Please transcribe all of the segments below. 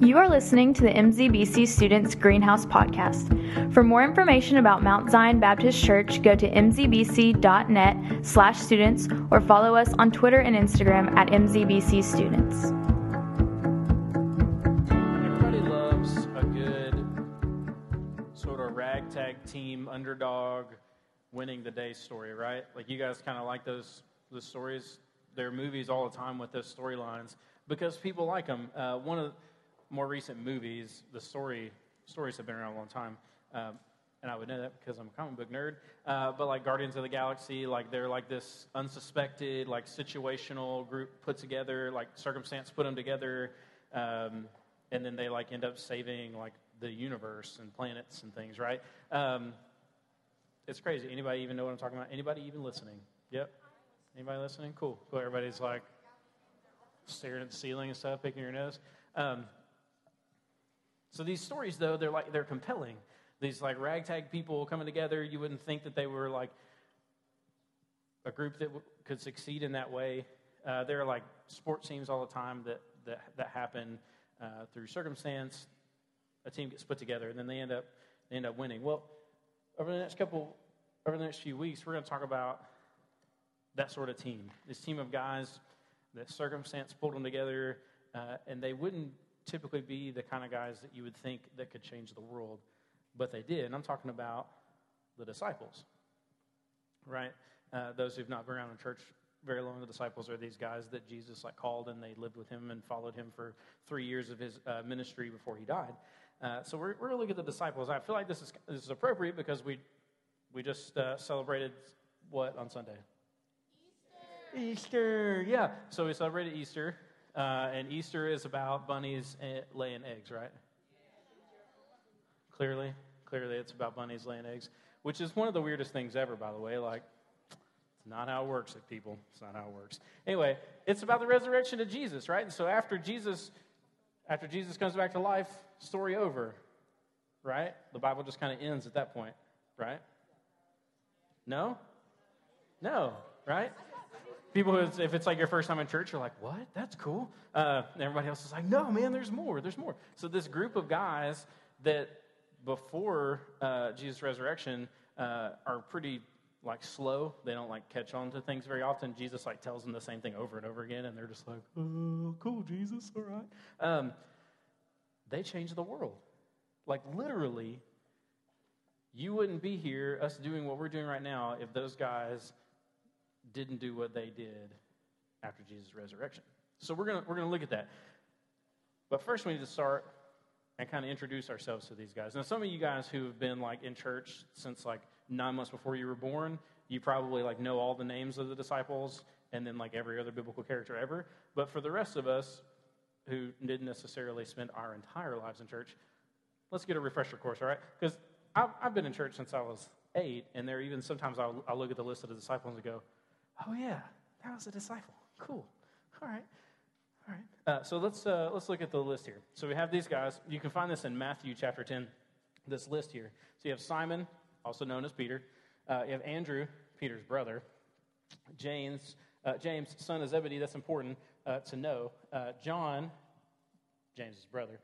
You are listening to the MZBC Students Greenhouse Podcast. For more information about Mount Zion Baptist Church, go to mzbc.net slash students or follow us on Twitter and Instagram at MZBC Students. Everybody loves a good sort of ragtag team underdog winning the day story, right? Like you guys kind of like those those stories. There are movies all the time with those storylines because people like them. Uh, one of the more recent movies, the story stories have been around a long time, um, and I would know that because I'm a comic book nerd. Uh, but like Guardians of the Galaxy, like they're like this unsuspected, like situational group put together, like circumstance put them together, um, and then they like end up saving like the universe and planets and things, right? Um, it's crazy. Anybody even know what I'm talking about? Anybody even listening? Yep. Anybody listening? Cool. Cool. Everybody's like staring at the ceiling and stuff, picking your nose. Um, so these stories, though, they're like they're compelling. These like ragtag people coming together. You wouldn't think that they were like a group that w- could succeed in that way. Uh, there are like sports teams all the time that that, that happen uh, through circumstance. A team gets put together, and then they end up they end up winning. Well, over the next couple, over the next few weeks, we're going to talk about that sort of team. This team of guys that circumstance pulled them together, uh, and they wouldn't typically be the kind of guys that you would think that could change the world, but they did. And I'm talking about the disciples, right? Uh, those who've not been around in church very long, the disciples are these guys that Jesus like called and they lived with him and followed him for three years of his uh, ministry before he died. Uh, so we're, we're going to look at the disciples. I feel like this is, this is appropriate because we, we just uh, celebrated what on Sunday? Easter. Easter, yeah. So we celebrated Easter. Uh, and Easter is about bunnies eh, laying eggs, right? Clearly, clearly, it's about bunnies laying eggs, which is one of the weirdest things ever, by the way. Like, it's not how it works, people. It's not how it works. Anyway, it's about the resurrection of Jesus, right? And so after Jesus, after Jesus comes back to life, story over, right? The Bible just kind of ends at that point, right? No, no, right? People, who, if it's like your first time in church, you're like, what? That's cool. Uh, everybody else is like, no, man, there's more. There's more. So, this group of guys that before uh, Jesus' resurrection uh, are pretty like slow. They don't like catch on to things very often. Jesus like tells them the same thing over and over again, and they're just like, oh, cool, Jesus, all right. Um, they change the world. Like literally, you wouldn't be here, us doing what we're doing right now, if those guys didn't do what they did after Jesus' resurrection. So we're gonna we're gonna look at that. But first, we need to start and kind of introduce ourselves to these guys. Now, some of you guys who have been like in church since like nine months before you were born, you probably like know all the names of the disciples and then like every other biblical character ever. But for the rest of us who didn't necessarily spend our entire lives in church, let's get a refresher course, all right? Because I've, I've, been in church since I was eight, and there even sometimes I'll, I'll look at the list of the disciples and go, oh yeah, that was a disciple. Cool. All right. All right. Uh, so let's uh, let's look at the list here. So we have these guys. You can find this in Matthew chapter ten. This list here. So you have Simon, also known as Peter. Uh, you have Andrew, Peter's brother. James, uh, James, son of Zebedee. That's important uh, to know. Uh, John, James's brother.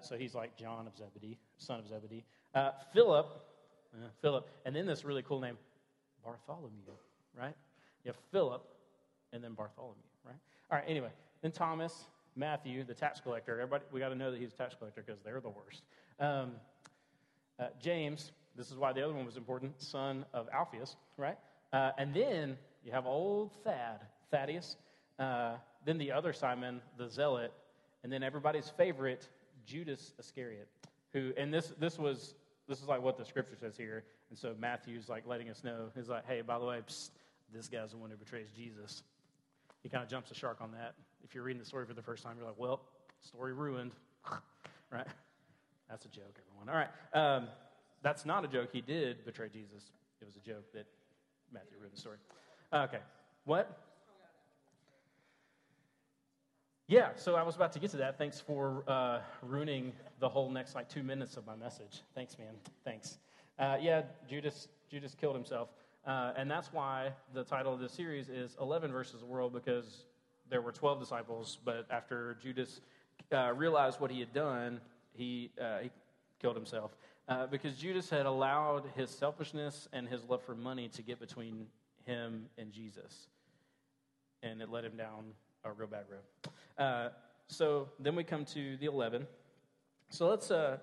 so he's like John of Zebedee, son of Zebedee. Philip, Philip, and then this really cool name, Bartholomew. Right. You have Philip, and then Bartholomew. Right. All right. Anyway, then Thomas, Matthew, the tax collector. Everybody, we got to know that he's a tax collector because they're the worst. Um, uh, James, this is why the other one was important, son of Alphaeus, right? Uh, and then you have old Thad, Thaddeus. Uh, then the other Simon, the zealot, and then everybody's favorite, Judas Iscariot, who, and this this was this is like what the scripture says here, and so Matthew's like letting us know. He's like, hey, by the way, psst, this guy's the one who betrays Jesus. He kind of jumps the shark on that. If you're reading the story for the first time, you're like, well, story ruined, right? That's a joke, everyone. All right. Um, that's not a joke. He did betray Jesus. It was a joke that Matthew ruined the story. Okay. What? Yeah, so I was about to get to that. Thanks for uh, ruining the whole next like two minutes of my message. Thanks, man. Thanks. Uh, yeah, Judas Judas killed himself, uh, and that's why the title of this series is "11 versus the World" because there were 12 disciples, but after Judas uh, realized what he had done, he, uh, he killed himself. Uh, because Judas had allowed his selfishness and his love for money to get between him and Jesus. And it led him down a real bad road. Uh, so then we come to the 11. So let's, uh,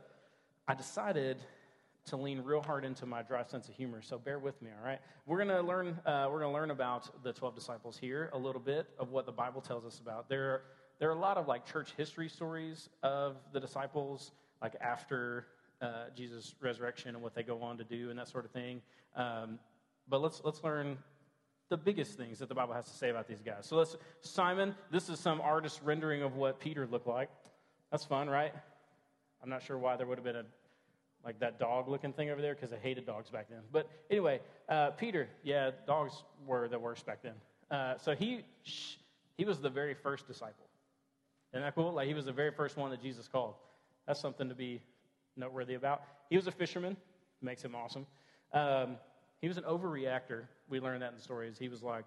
I decided to lean real hard into my dry sense of humor. So bear with me, all right? We're gonna learn. Uh, we're gonna learn about the twelve disciples here a little bit of what the Bible tells us about. There, there are a lot of like church history stories of the disciples, like after uh, Jesus' resurrection and what they go on to do and that sort of thing. Um, but let's let's learn the biggest things that the Bible has to say about these guys. So let's Simon. This is some artist rendering of what Peter looked like. That's fun, right? I'm not sure why there would have been a like that dog looking thing over there because I hated dogs back then. But anyway, uh, Peter, yeah, dogs were the worst back then. Uh, so he he was the very first disciple. Isn't that cool? Like he was the very first one that Jesus called. That's something to be noteworthy about. He was a fisherman, makes him awesome. Um, he was an overreactor. We learned that in the stories. He was like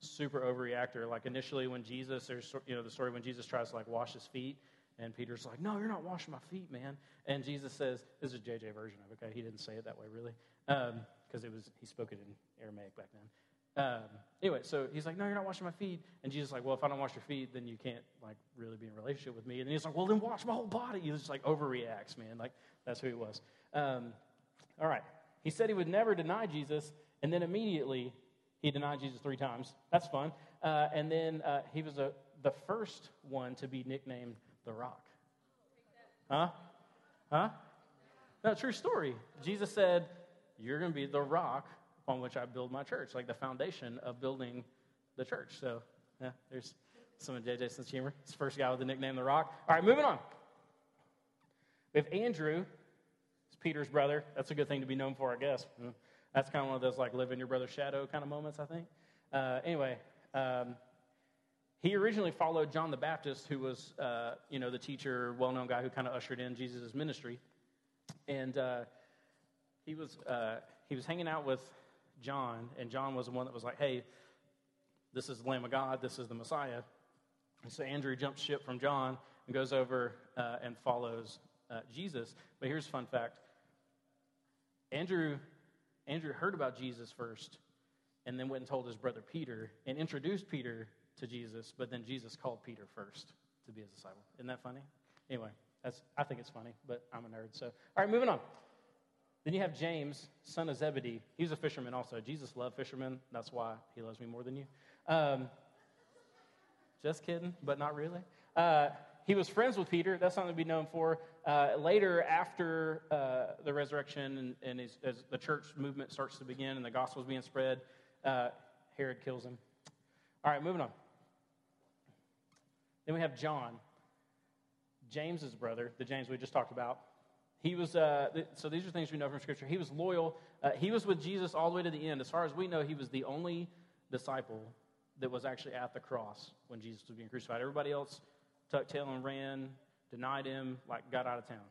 super overreactor. Like initially, when Jesus, there's you know the story when Jesus tries to like wash his feet, and Peter's like, No, you're not washing my feet, man. And Jesus says, This is a JJ version of it, okay? He didn't say it that way, really, because um, it was he spoke it in Aramaic back then. Um, anyway, so he's like, No, you're not washing my feet. And Jesus is like, Well, if I don't wash your feet, then you can't like really be in a relationship with me. And he's like, Well, then wash my whole body. He just like overreacts, man. Like that's who he was. Um, all right. He said he would never deny Jesus, and then immediately he denied Jesus three times. That's fun. Uh, and then uh, he was a, the first one to be nicknamed the rock. Huh? Huh? No, true story. Jesus said, You're going to be the rock on which I build my church, like the foundation of building the church. So, yeah, there's some of JJ's sense humor. He's the first guy with the nickname The Rock. All right, moving on. We have Andrew. It's Peter's brother. That's a good thing to be known for, I guess. That's kind of one of those like live in your brother's shadow kind of moments, I think. Uh, anyway, um, he originally followed John the Baptist, who was, uh, you know, the teacher, well-known guy who kind of ushered in Jesus' ministry, and uh, he was uh, he was hanging out with John, and John was the one that was like, "Hey, this is the Lamb of God. This is the Messiah." And so Andrew jumps ship from John and goes over uh, and follows uh, Jesus. But here's a fun fact: Andrew Andrew heard about Jesus first, and then went and told his brother Peter and introduced Peter to Jesus, but then Jesus called Peter first to be his disciple. Isn't that funny? Anyway, that's, I think it's funny, but I'm a nerd. So, all right, moving on. Then you have James, son of Zebedee. He was a fisherman also. Jesus loved fishermen. That's why he loves me more than you. Um, just kidding, but not really. Uh, he was friends with Peter. That's something to be known for. Uh, later, after uh, the resurrection and, and his, as the church movement starts to begin and the gospel is being spread, uh, Herod kills him. All right, moving on. Then we have John, James's brother, the James we just talked about. He was, uh, th- so these are things we know from Scripture. He was loyal. Uh, he was with Jesus all the way to the end. As far as we know, he was the only disciple that was actually at the cross when Jesus was being crucified. Everybody else tucked tail and ran, denied him, like got out of town.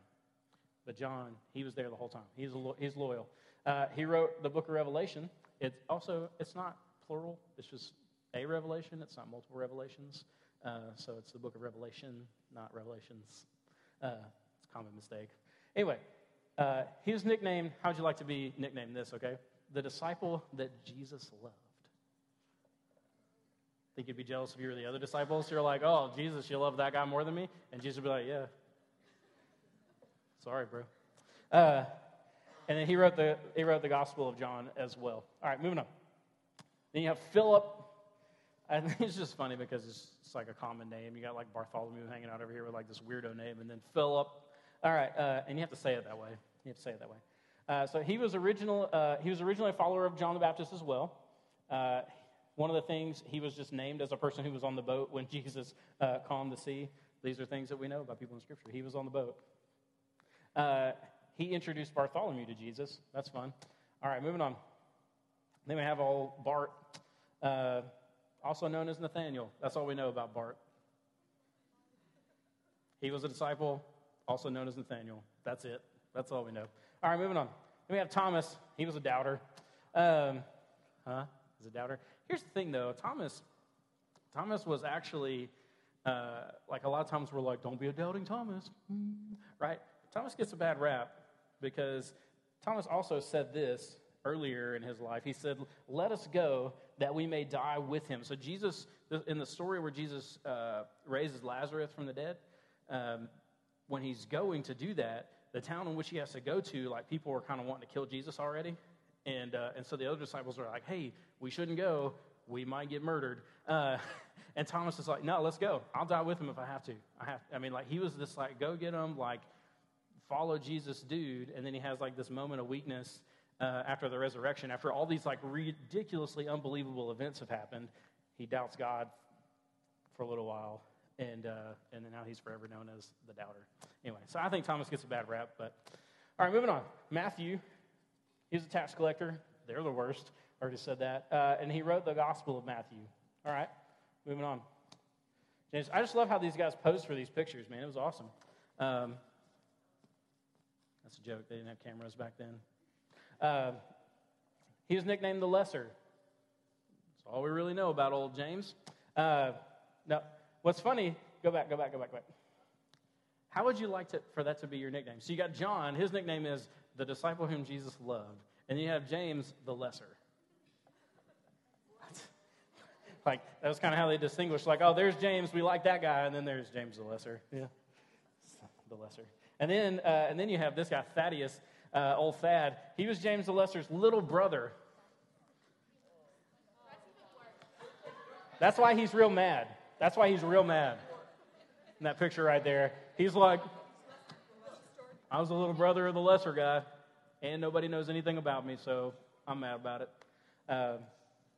But John, he was there the whole time. He's, lo- he's loyal. Uh, he wrote the book of Revelation. It's also, it's not plural. It's just a revelation. It's not multiple revelations. Uh, so it's the book of Revelation, not Revelations. Uh, it's a common mistake. Anyway, uh, he was nicknamed, how'd you like to be nicknamed this, okay? The disciple that Jesus loved. Think you'd be jealous if you were the other disciples? You're like, oh, Jesus, you love that guy more than me? And Jesus would be like, yeah. Sorry, bro. Uh, and then he wrote, the, he wrote the Gospel of John as well. All right, moving on. Then you have Philip, I think it's just funny because it's, it's, like a common name. You got like Bartholomew hanging out over here with like this weirdo name, and then Philip. All right, uh, and you have to say it that way. You have to say it that way. Uh, so he was original. Uh, he was originally a follower of John the Baptist as well. Uh, one of the things he was just named as a person who was on the boat when Jesus uh, calmed the sea. These are things that we know about people in Scripture. He was on the boat. Uh, he introduced Bartholomew to Jesus. That's fun. All right, moving on. Then we have old Bart also known as Nathaniel. That's all we know about Bart. He was a disciple, also known as Nathaniel. That's it. That's all we know. All right, moving on. Then we have Thomas. He was a doubter. Um, huh? He's a doubter. Here's the thing, though. Thomas, Thomas was actually uh, like a lot of times we're like, don't be a doubting Thomas, right? Thomas gets a bad rap because Thomas also said this earlier in his life. He said, Let us go that we may die with him. So, Jesus, in the story where Jesus uh, raises Lazarus from the dead, um, when he's going to do that, the town in which he has to go to, like people are kind of wanting to kill Jesus already. And, uh, and so the other disciples are like, hey, we shouldn't go. We might get murdered. Uh, and Thomas is like, no, let's go. I'll die with him if I have to. I have. I mean, like he was this like, go get him, like follow Jesus dude. And then he has like this moment of weakness uh, after the resurrection, after all these like ridiculously unbelievable events have happened. He doubts God for a little while, and uh, and then now he's forever known as the doubter. Anyway, so I think Thomas gets a bad rap, but all right, moving on. Matthew, he's a tax collector. They're the worst. I already said that, uh, and he wrote the Gospel of Matthew. All right, moving on. James, I just love how these guys posed for these pictures, man. It was awesome. Um, that's a joke. They didn't have cameras back then. Uh, he was nicknamed the Lesser. That's all we really know about old James. Uh, now, what's funny, go back, go back, go back, go back. How would you like to, for that to be your nickname? So you got John, his nickname is the disciple whom Jesus loved. And you have James, the lesser. like, that was kind of how they distinguished. Like, oh, there's James, we like that guy. And then there's James, the lesser. Yeah. The lesser. And then, uh, and then you have this guy, Thaddeus, uh, old Thad. He was James the Lesser's little brother. That's why he's real mad. That's why he's real mad. In that picture right there, he's like, I was the little brother of the lesser guy, and nobody knows anything about me, so I'm mad about it. Uh,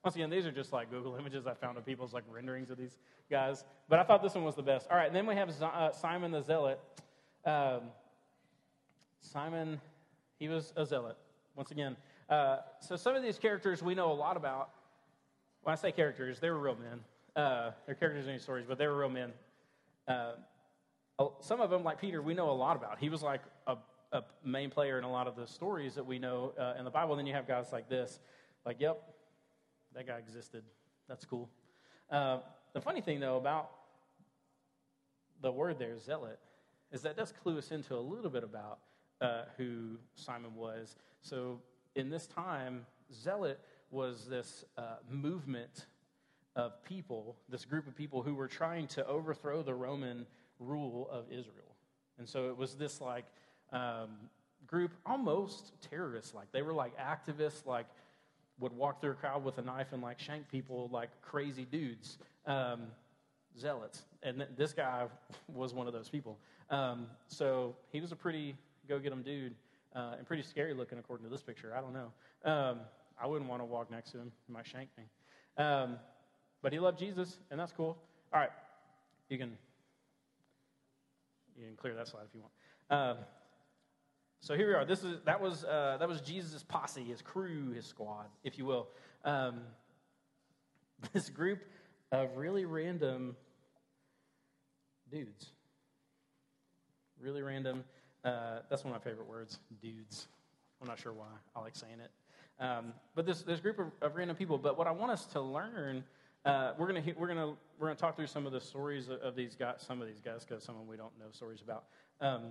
once again, these are just like Google images I found of people's like renderings of these guys, but I thought this one was the best. All right, then we have uh, Simon the Zealot. Um, Simon, he was a zealot. Once again, uh, so some of these characters we know a lot about. When I say characters, they were real men. Uh, they're characters in these stories, but they were real men. Uh, some of them, like Peter, we know a lot about. He was like a, a main player in a lot of the stories that we know uh, in the Bible. And then you have guys like this, like, yep, that guy existed. That's cool. Uh, the funny thing, though, about the word there, zealot, is that does clue us into a little bit about uh, who Simon was. So in this time, zealot was this uh, movement of people, this group of people who were trying to overthrow the Roman rule of Israel. And so it was this like um, group, almost terrorist like. They were like activists, like would walk through a crowd with a knife and like shank people like crazy dudes, um, zealots. And th- this guy was one of those people. Um, so he was a pretty go get him dude uh, and pretty scary looking according to this picture. I don't know. Um, I wouldn't want to walk next to him. He might shank me. Um, but he loved Jesus, and that's cool. All right, you can you can clear that slide if you want. Um, so here we are. This is that was uh, that was Jesus' posse, his crew, his squad, if you will. Um, this group of really random dudes. Really random. Uh, that's one of my favorite words, dudes. I'm not sure why. I like saying it. Um, but this this group of, of, random people. But what I want us to learn, uh, we're gonna we're gonna we're gonna talk through some of the stories of, of these guys, some of these guys, because some of them we don't know stories about um,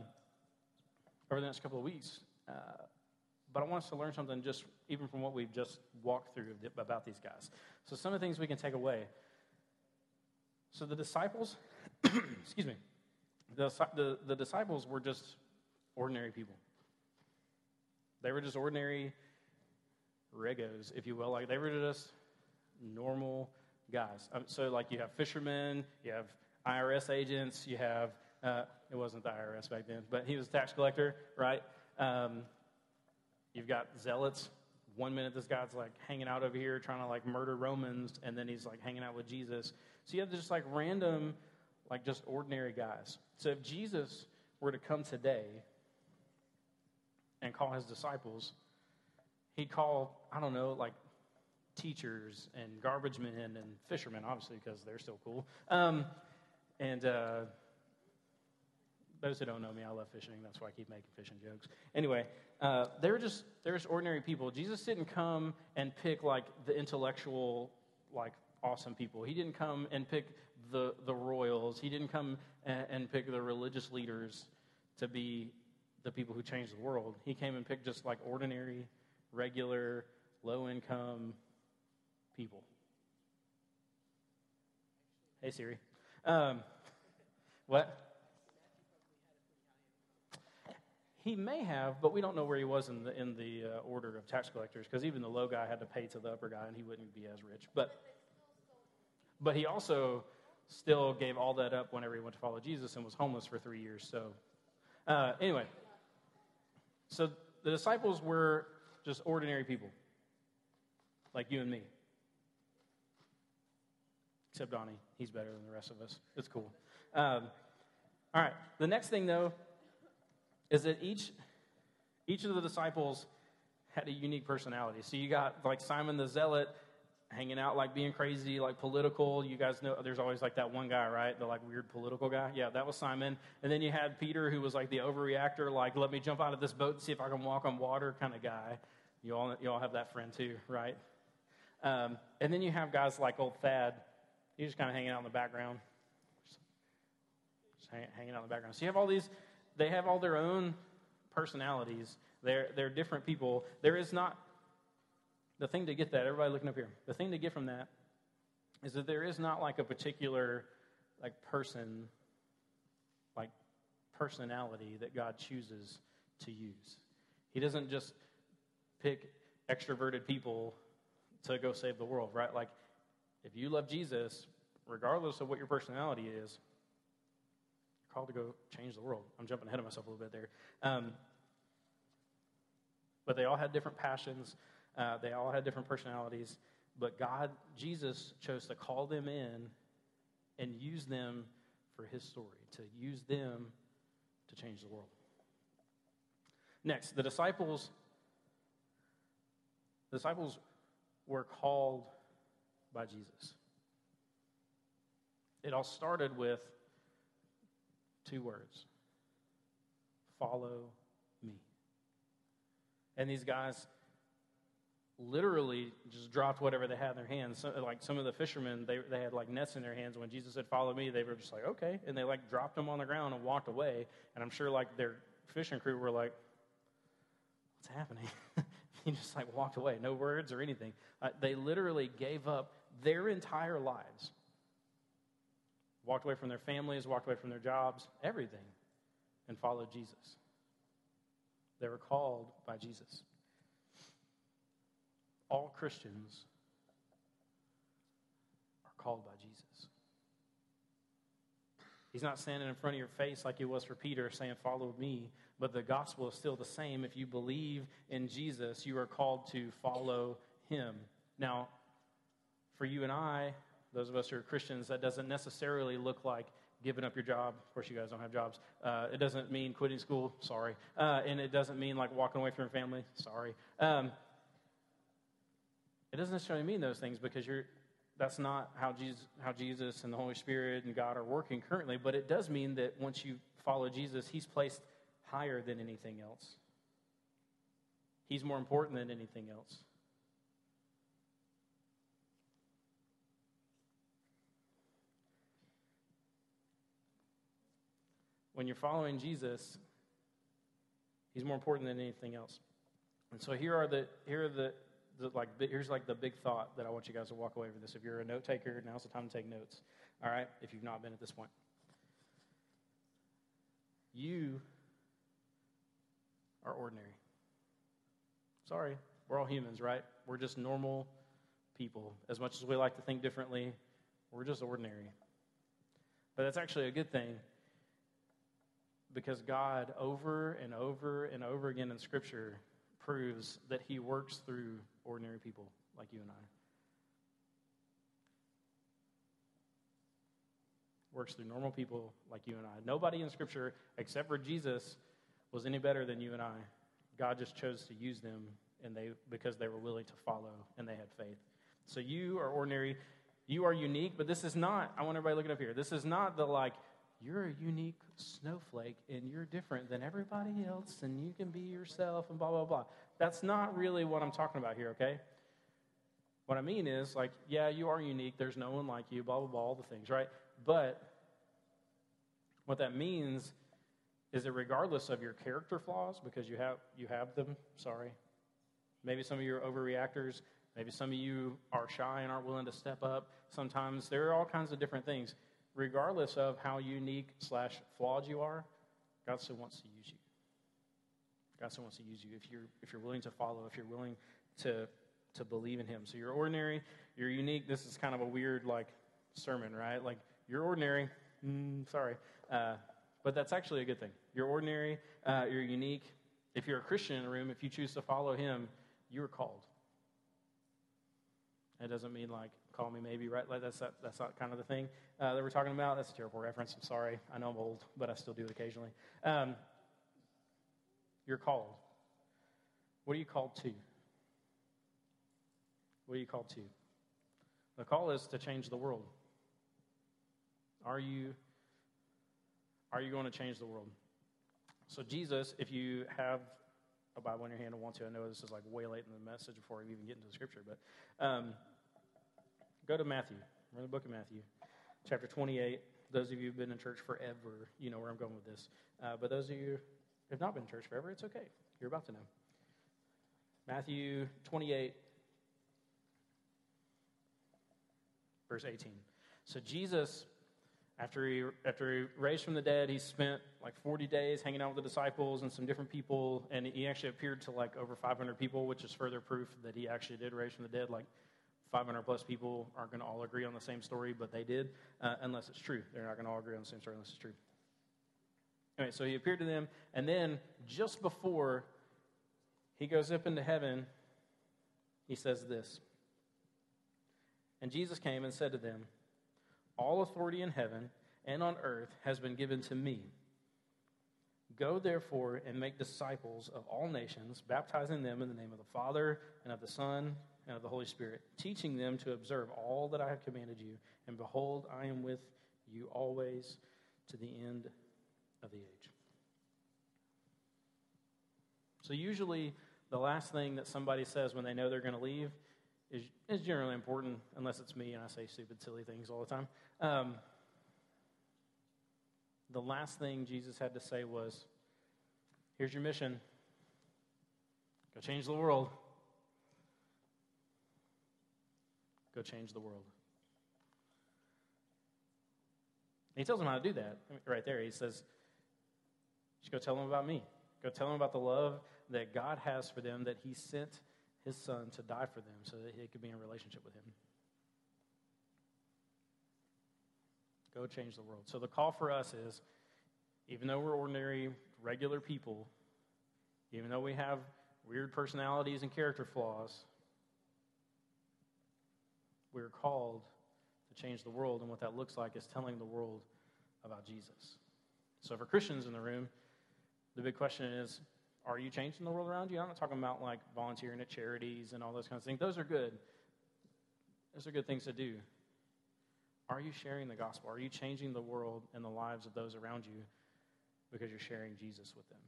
over the next couple of weeks. Uh, but I want us to learn something just even from what we've just walked through about these guys. So some of the things we can take away. So the disciples, excuse me, the, the, the disciples were just ordinary people. They were just ordinary regos, if you will. Like they were just normal guys. Um, so, like, you have fishermen, you have IRS agents, you have, uh, it wasn't the IRS back then, but he was a tax collector, right? Um, you've got zealots. One minute, this guy's like hanging out over here trying to like murder Romans, and then he's like hanging out with Jesus. So, you have just like random, like just ordinary guys. So, if Jesus were to come today and call his disciples, he'd call, I don't know, like teachers and garbage men and fishermen, obviously, because they're still cool. Um, and uh, those who don't know me, I love fishing. That's why I keep making fishing jokes. Anyway, uh, they're just they're just ordinary people. Jesus didn't come and pick like the intellectual, like awesome people. He didn't come and pick the, the royals. He didn't come and, and pick the religious leaders to be the people who changed the world. He came and picked just like ordinary, regular, low income people. Hey, Siri. Um, what? He may have, but we don't know where he was in the in the uh, order of tax collectors because even the low guy had to pay to the upper guy, and he wouldn't be as rich. But but he also still gave all that up whenever he went to follow Jesus and was homeless for three years. So uh, anyway, so the disciples were just ordinary people, like you and me. Except Donnie, he's better than the rest of us. It's cool. Um, all right. The next thing, though, is that each each of the disciples had a unique personality. So you got like Simon the Zealot hanging out, like being crazy, like political. You guys know there's always like that one guy, right? The like weird political guy. Yeah, that was Simon. And then you had Peter, who was like the overreactor, like let me jump out of this boat and see if I can walk on water kind of guy. You all you all have that friend too, right? Um, and then you have guys like old Thad. He's just kind of hanging out in the background, just hanging out in the background. So you have all these they have all their own personalities. They're, they're different people. There is not, the thing to get that, everybody looking up here, the thing to get from that is that there is not like a particular like person, like personality that God chooses to use. He doesn't just pick extroverted people to go save the world, right? Like, if you love Jesus, regardless of what your personality is, you're called to go change the world. I'm jumping ahead of myself a little bit there. Um, but they all had different passions, uh, they all had different personalities. But God, Jesus, chose to call them in and use them for his story, to use them to change the world. Next, the disciples the disciples were called by Jesus. It all started with Two words follow me. And these guys literally just dropped whatever they had in their hands. So, like some of the fishermen, they, they had like nets in their hands. When Jesus said, Follow me, they were just like, Okay. And they like dropped them on the ground and walked away. And I'm sure like their fishing crew were like, What's happening? he just like walked away, no words or anything. Uh, they literally gave up their entire lives walked away from their families, walked away from their jobs, everything, and followed Jesus. They were called by Jesus. All Christians are called by Jesus. He's not standing in front of your face like he was for Peter saying, Follow me. But the gospel is still the same. If you believe in Jesus, you are called to follow him. Now, for you and I, those of us who are Christians, that doesn't necessarily look like giving up your job. Of course, you guys don't have jobs. Uh, it doesn't mean quitting school. Sorry. Uh, and it doesn't mean like walking away from your family. Sorry. Um, it doesn't necessarily mean those things because you're. That's not how Jesus, how Jesus and the Holy Spirit and God are working currently. But it does mean that once you follow Jesus, He's placed higher than anything else. He's more important than anything else. when you're following Jesus, he's more important than anything else. And so here are the here are the, the like here's like the big thought that I want you guys to walk away with this. If you're a note taker, now's the time to take notes. All right, if you've not been at this point. You are ordinary. Sorry, we're all humans, right? We're just normal people. As much as we like to think differently, we're just ordinary. But that's actually a good thing because God, over and over and over again in Scripture, proves that He works through ordinary people like you and I. Works through normal people like you and I. Nobody in Scripture, except for Jesus, was any better than you and I. God just chose to use them and they because they were willing to follow and they had faith. So you are ordinary, you are unique, but this is not, I want everybody looking up here. This is not the like you're a unique snowflake and you're different than everybody else and you can be yourself and blah, blah, blah. That's not really what I'm talking about here, okay? What I mean is, like, yeah, you are unique. There's no one like you, blah, blah, blah, all the things, right? But what that means is that regardless of your character flaws, because you have, you have them, sorry, maybe some of you are overreactors, maybe some of you are shy and aren't willing to step up. Sometimes there are all kinds of different things. Regardless of how unique slash flawed you are, God still wants to use you. God still wants to use you if you're if you're willing to follow, if you're willing to to believe in him. So you're ordinary, you're unique. This is kind of a weird like sermon, right? Like you're ordinary. Mm, sorry, uh, but that's actually a good thing. You're ordinary. Uh, you're unique. If you're a Christian in the room, if you choose to follow him, you are called. It doesn't mean like call me maybe, right? That's that's not kind of the thing uh, that we're talking about. That's a terrible reference. I'm sorry. I know I'm old, but I still do it occasionally. Um, you're called. What are you called to? What are you called to? The call is to change the world. Are you are you going to change the world? So Jesus, if you have a Bible in your hand and want to, I know this is like way late in the message before we even get into the scripture, but um, go to Matthew. We're in the book of Matthew, chapter 28. Those of you who've been in church forever, you know where I'm going with this. Uh, but those of you who have not been in church forever, it's okay. You're about to know. Matthew 28, verse 18. So Jesus, after he, after he raised from the dead, he spent like 40 days hanging out with the disciples and some different people, and he actually appeared to like over 500 people, which is further proof that he actually did raise from the dead. Like 500 plus people aren't going to all agree on the same story, but they did, uh, unless it's true. They're not going to all agree on the same story unless it's true. Anyway, so he appeared to them, and then just before he goes up into heaven, he says this. And Jesus came and said to them, All authority in heaven and on earth has been given to me. Go therefore and make disciples of all nations, baptizing them in the name of the Father and of the Son and of the Holy Spirit, teaching them to observe all that I have commanded you. And behold, I am with you always to the end of the age. So, usually, the last thing that somebody says when they know they're going to leave is, is generally important, unless it's me and I say stupid, silly things all the time. Um, the last thing Jesus had to say was, Here's your mission go change the world. Go change the world. And he tells them how to do that right there. He says, just go tell them about me. Go tell them about the love that God has for them, that He sent His Son to die for them so that He could be in relationship with Him. Go change the world. So the call for us is even though we're ordinary, regular people, even though we have weird personalities and character flaws, we're called to change the world. And what that looks like is telling the world about Jesus. So for Christians in the room, the big question is are you changing the world around you? I'm not talking about like volunteering at charities and all those kinds of things. Those are good. Those are good things to do. Are you sharing the gospel? Are you changing the world and the lives of those around you because you're sharing Jesus with them?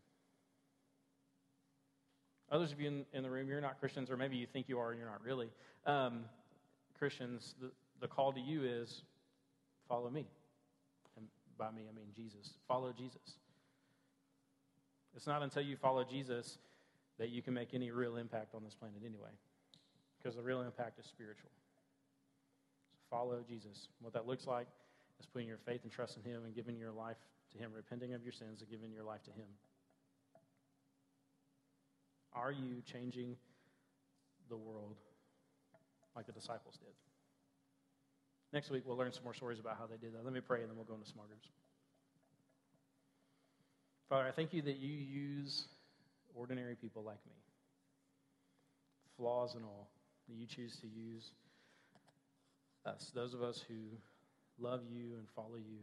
Others of you in, in the room, you're not Christians, or maybe you think you are and you're not really. Um, Christians, the, the call to you is follow me. And by me, I mean Jesus. Follow Jesus. It's not until you follow Jesus that you can make any real impact on this planet anyway, because the real impact is spiritual. So follow Jesus. What that looks like is putting your faith and trust in Him and giving your life to Him, repenting of your sins and giving your life to Him. Are you changing the world like the disciples did? Next week, we'll learn some more stories about how they did that. Let me pray, and then we'll go into small groups. Father, I thank you that you use ordinary people like me, flaws and all, that you choose to use us, those of us who love you and follow you,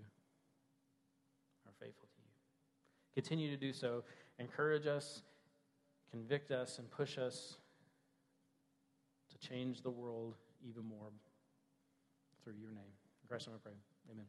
are faithful to you. Continue to do so. Encourage us, convict us, and push us change the world even more through your name. In Christ's I pray. Amen.